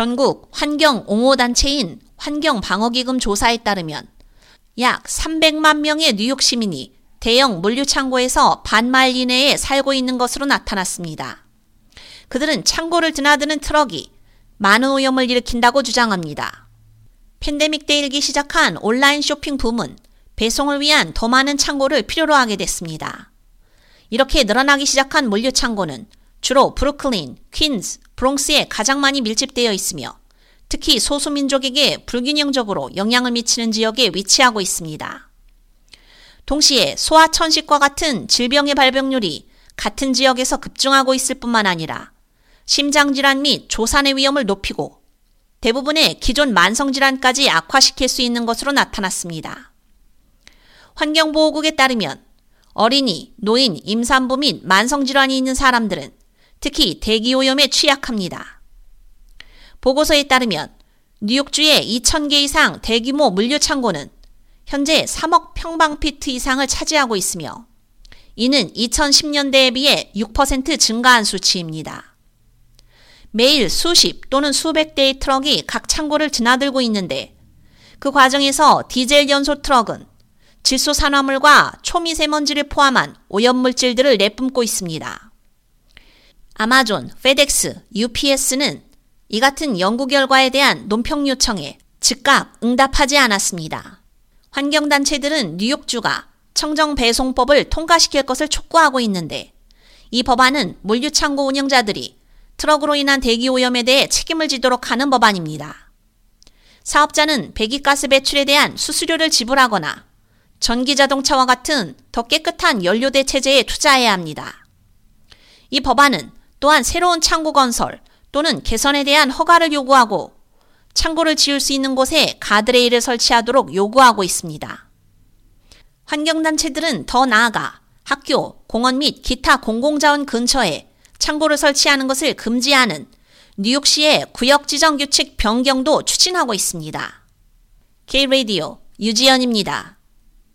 전국 환경 옹호 단체인 환경방어기금 조사에 따르면 약 300만 명의 뉴욕 시민이 대형 물류 창고에서 반 마일 이내에 살고 있는 것으로 나타났습니다. 그들은 창고를 드나드는 트럭이 많은 오염을 일으킨다고 주장합니다. 팬데믹 때 일기 시작한 온라인 쇼핑 붐은 배송을 위한 더 많은 창고를 필요로 하게 됐습니다. 이렇게 늘어나기 시작한 물류 창고는 주로 브루클린, 퀸즈, 브롱스에 가장 많이 밀집되어 있으며 특히 소수민족에게 불균형적으로 영향을 미치는 지역에 위치하고 있습니다. 동시에 소아천식과 같은 질병의 발병률이 같은 지역에서 급증하고 있을 뿐만 아니라 심장질환 및 조산의 위험을 높이고 대부분의 기존 만성질환까지 악화시킬 수 있는 것으로 나타났습니다. 환경보호국에 따르면 어린이, 노인, 임산부 및 만성질환이 있는 사람들은 특히 대기오염에 취약합니다. 보고서에 따르면 뉴욕주의 2,000개 이상 대규모 물류 창고는 현재 3억 평방피트 이상을 차지하고 있으며 이는 2010년대에 비해 6% 증가한 수치입니다. 매일 수십 또는 수백 대의 트럭이 각 창고를 드나들고 있는데 그 과정에서 디젤 연소 트럭은 질소 산화물과 초미세먼지를 포함한 오염물질들을 내뿜고 있습니다. 아마존, 페덱스, UPS는 이 같은 연구 결과에 대한 논평 요청에 즉각 응답하지 않았습니다. 환경단체들은 뉴욕주가 청정 배송법을 통과시킬 것을 촉구하고 있는데 이 법안은 물류창고 운영자들이 트럭으로 인한 대기 오염에 대해 책임을 지도록 하는 법안입니다. 사업자는 배기가스 배출에 대한 수수료를 지불하거나 전기 자동차와 같은 더 깨끗한 연료 대 체제에 투자해야 합니다. 이 법안은 또한 새로운 창고 건설 또는 개선에 대한 허가를 요구하고 창고를 지을 수 있는 곳에 가드레일을 설치하도록 요구하고 있습니다. 환경단체들은 더 나아가 학교, 공원 및 기타 공공자원 근처에 창고를 설치하는 것을 금지하는 뉴욕시의 구역 지정 규칙 변경도 추진하고 있습니다. K-Radio 유지연입니다.